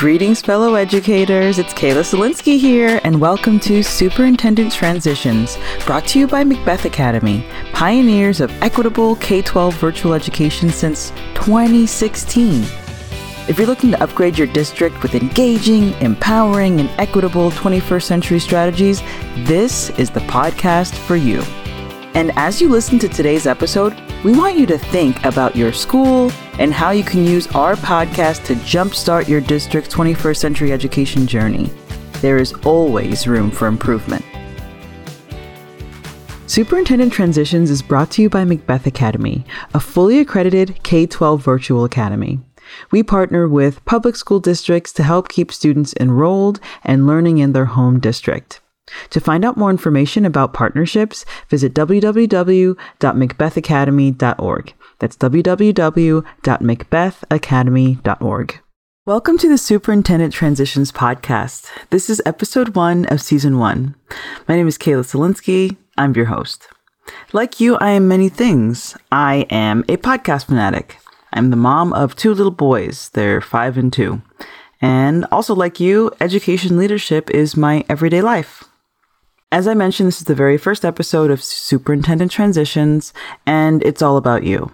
Greetings, fellow educators. It's Kayla Solinsky here, and welcome to Superintendent Transitions, brought to you by Macbeth Academy, pioneers of equitable K 12 virtual education since 2016. If you're looking to upgrade your district with engaging, empowering, and equitable 21st century strategies, this is the podcast for you. And as you listen to today's episode, we want you to think about your school and how you can use our podcast to jumpstart your district's 21st century education journey. There is always room for improvement. Superintendent Transitions is brought to you by Macbeth Academy, a fully accredited K 12 virtual academy. We partner with public school districts to help keep students enrolled and learning in their home district. To find out more information about partnerships, visit www.macbethacademy.org. That's www.macbethacademy.org. Welcome to the Superintendent Transitions Podcast. This is episode one of season one. My name is Kayla Solinsky. I'm your host. Like you, I am many things. I am a podcast fanatic. I'm the mom of two little boys. They're five and two. And also, like you, education leadership is my everyday life. As I mentioned, this is the very first episode of Superintendent Transitions, and it's all about you.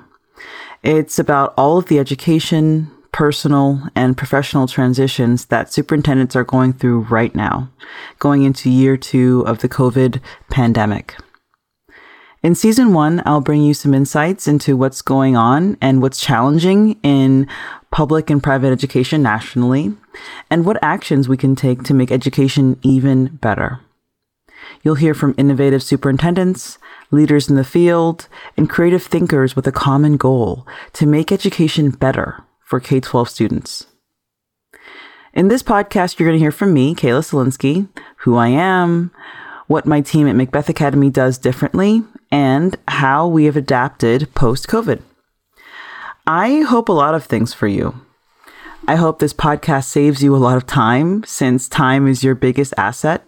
It's about all of the education, personal, and professional transitions that superintendents are going through right now, going into year two of the COVID pandemic. In season one, I'll bring you some insights into what's going on and what's challenging in public and private education nationally, and what actions we can take to make education even better. You'll hear from innovative superintendents, leaders in the field, and creative thinkers with a common goal to make education better for K 12 students. In this podcast, you're going to hear from me, Kayla Solinsky, who I am, what my team at Macbeth Academy does differently, and how we have adapted post COVID. I hope a lot of things for you. I hope this podcast saves you a lot of time since time is your biggest asset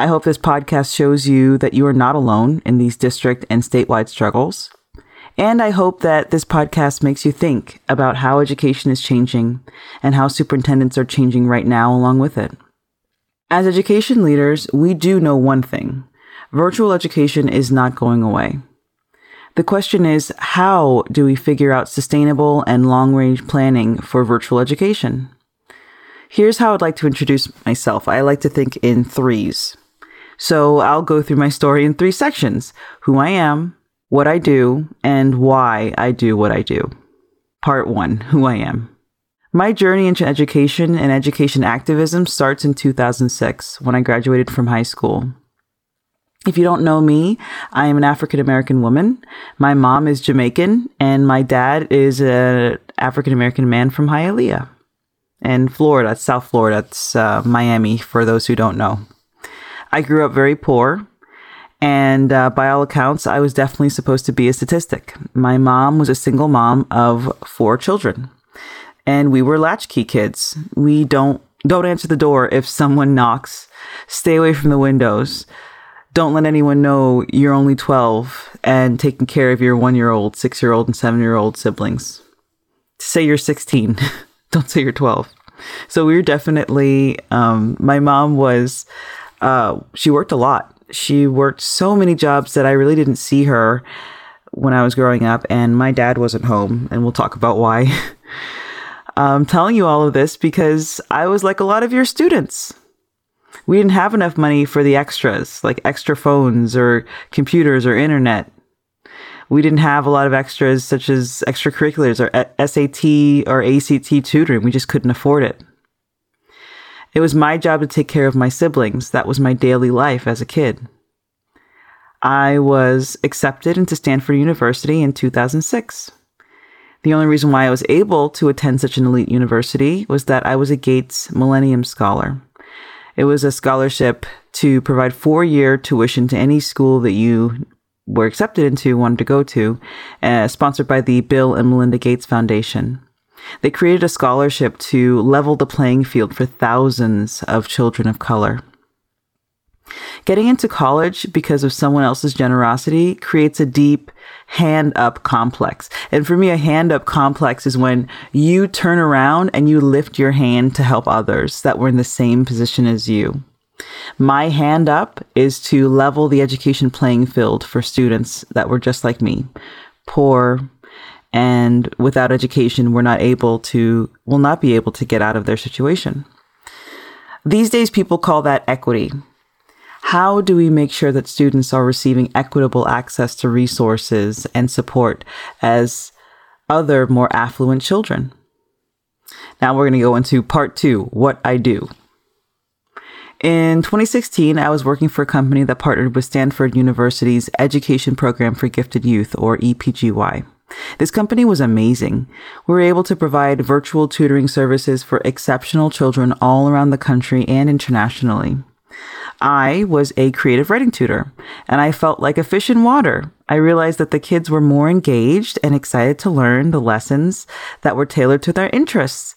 I hope this podcast shows you that you are not alone in these district and statewide struggles. And I hope that this podcast makes you think about how education is changing and how superintendents are changing right now along with it. As education leaders, we do know one thing virtual education is not going away. The question is how do we figure out sustainable and long range planning for virtual education? Here's how I'd like to introduce myself. I like to think in threes. So I'll go through my story in three sections who I am, what I do, and why I do what I do. Part one Who I am. My journey into education and education activism starts in 2006 when I graduated from high school. If you don't know me, I am an African American woman. My mom is Jamaican, and my dad is an African American man from Hialeah in Florida, South Florida. It's uh, Miami for those who don't know. I grew up very poor. And uh, by all accounts, I was definitely supposed to be a statistic. My mom was a single mom of four children, and we were latchkey kids. We don't don't answer the door if someone knocks. Stay away from the windows. Don't let anyone know you're only 12 and taking care of your one year old, six year old, and seven year old siblings. Say you're 16. don't say you're 12. So we were definitely, um, my mom was uh, she worked a lot. She worked so many jobs that I really didn't see her when I was growing up, and my dad wasn't home, and we'll talk about why. I'm telling you all of this because I was like a lot of your students. We didn't have enough money for the extras, like extra phones or computers or internet. We didn't have a lot of extras such as extracurriculars or SAT or ACT tutoring. We just couldn't afford it. It was my job to take care of my siblings. That was my daily life as a kid. I was accepted into Stanford University in 2006. The only reason why I was able to attend such an elite university was that I was a Gates Millennium Scholar. It was a scholarship to provide four year tuition to any school that you were accepted into, wanted to go to, uh, sponsored by the Bill and Melinda Gates Foundation. They created a scholarship to level the playing field for thousands of children of color. Getting into college because of someone else's generosity creates a deep hand up complex. And for me, a hand up complex is when you turn around and you lift your hand to help others that were in the same position as you. My hand up is to level the education playing field for students that were just like me, poor, and without education, we're not able to, will not be able to get out of their situation. These days, people call that equity. How do we make sure that students are receiving equitable access to resources and support as other more affluent children? Now we're going to go into part two what I do. In 2016, I was working for a company that partnered with Stanford University's Education Program for Gifted Youth, or EPGY. This company was amazing. We were able to provide virtual tutoring services for exceptional children all around the country and internationally. I was a creative writing tutor and I felt like a fish in water. I realized that the kids were more engaged and excited to learn the lessons that were tailored to their interests.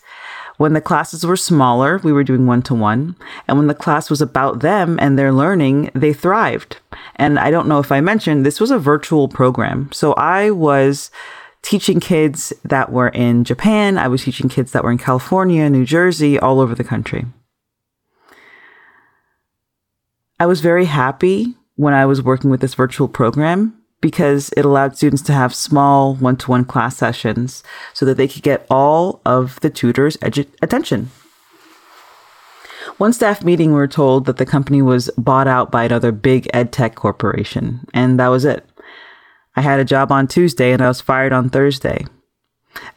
When the classes were smaller, we were doing one to one. And when the class was about them and their learning, they thrived. And I don't know if I mentioned, this was a virtual program. So I was teaching kids that were in Japan. I was teaching kids that were in California, New Jersey, all over the country. I was very happy when I was working with this virtual program because it allowed students to have small one to one class sessions so that they could get all of the tutor's edu- attention. One staff meeting, we were told that the company was bought out by another big ed tech corporation, and that was it. I had a job on Tuesday and I was fired on Thursday.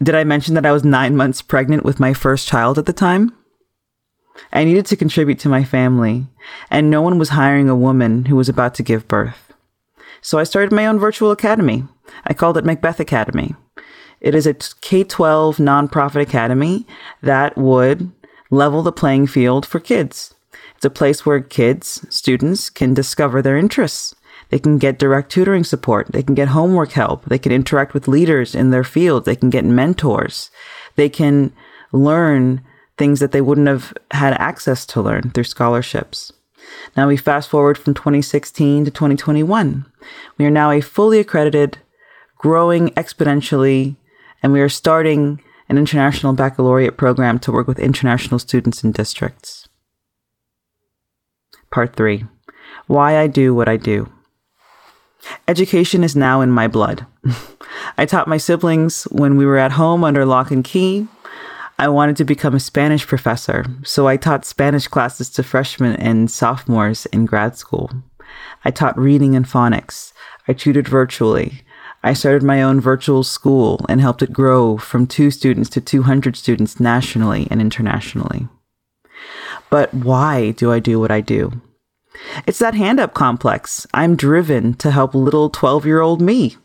Did I mention that I was nine months pregnant with my first child at the time? I needed to contribute to my family, and no one was hiring a woman who was about to give birth. So I started my own virtual academy. I called it Macbeth Academy. It is a K 12 nonprofit academy that would level the playing field for kids. It's a place where kids, students, can discover their interests. They can get direct tutoring support. They can get homework help. They can interact with leaders in their field. They can get mentors. They can learn things that they wouldn't have had access to learn through scholarships. Now we fast forward from 2016 to 2021. We are now a fully accredited, growing exponentially, and we are starting an international baccalaureate program to work with international students and districts. Part 3 Why I Do What I Do. Education is now in my blood. I taught my siblings when we were at home under lock and key I wanted to become a Spanish professor, so I taught Spanish classes to freshmen and sophomores in grad school. I taught reading and phonics. I tutored virtually. I started my own virtual school and helped it grow from two students to 200 students nationally and internationally. But why do I do what I do? It's that hand up complex. I'm driven to help little 12 year old me.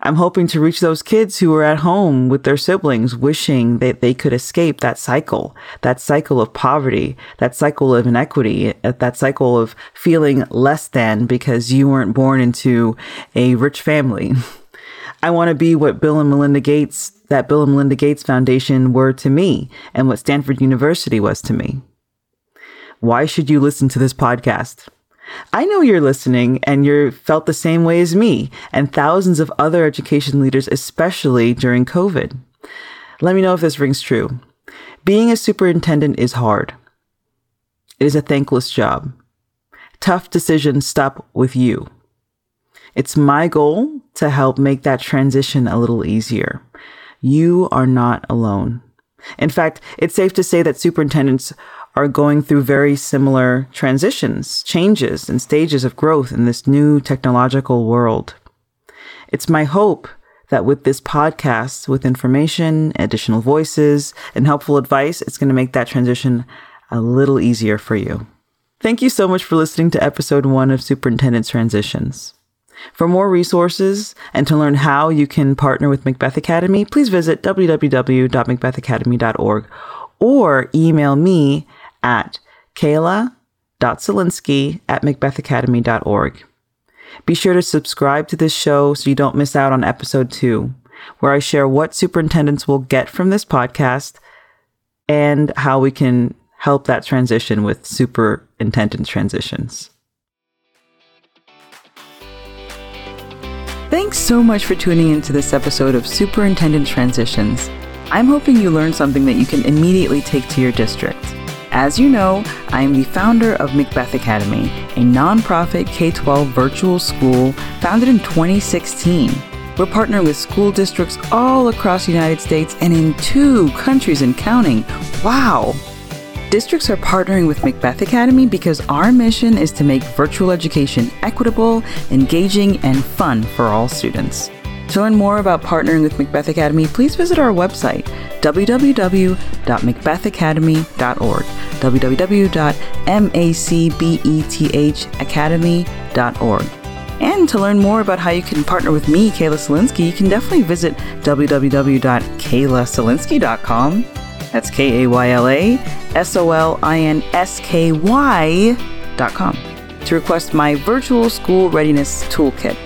I'm hoping to reach those kids who are at home with their siblings, wishing that they could escape that cycle, that cycle of poverty, that cycle of inequity, uh, that cycle of feeling less than because you weren't born into a rich family. I want to be what Bill and Melinda Gates, that Bill and Melinda Gates Foundation were to me and what Stanford University was to me. Why should you listen to this podcast? I know you're listening and you felt the same way as me and thousands of other education leaders, especially during COVID. Let me know if this rings true. Being a superintendent is hard. It is a thankless job. Tough decisions stop with you. It's my goal to help make that transition a little easier. You are not alone. In fact, it's safe to say that superintendents are going through very similar transitions, changes, and stages of growth in this new technological world. It's my hope that with this podcast, with information, additional voices, and helpful advice, it's going to make that transition a little easier for you. Thank you so much for listening to episode one of Superintendent Transitions. For more resources and to learn how you can partner with Macbeth Academy, please visit www.macbethacademy.org or email me at kayla.solinsky at macbethacademy.org. Be sure to subscribe to this show so you don't miss out on episode two, where I share what superintendents will get from this podcast and how we can help that transition with superintendent transitions. Thanks so much for tuning into this episode of Superintendent Transitions. I'm hoping you learned something that you can immediately take to your district. As you know, I am the founder of Macbeth Academy, a nonprofit K 12 virtual school founded in 2016. We're partnering with school districts all across the United States and in two countries and counting. Wow! Districts are partnering with Macbeth Academy because our mission is to make virtual education equitable, engaging, and fun for all students. To learn more about partnering with Macbeth Academy, please visit our website, www.macbethacademy.org, www.macbethacademy.org. And to learn more about how you can partner with me, Kayla Solinsky, you can definitely visit www.kaylasolinsky.com. That's K A Y L A S O L I N S K Y dot com to request my virtual school readiness toolkit.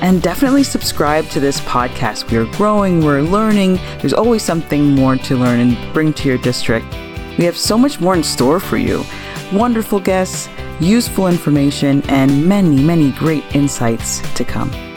And definitely subscribe to this podcast. We are growing, we're learning. There's always something more to learn and bring to your district. We have so much more in store for you wonderful guests, useful information, and many, many great insights to come.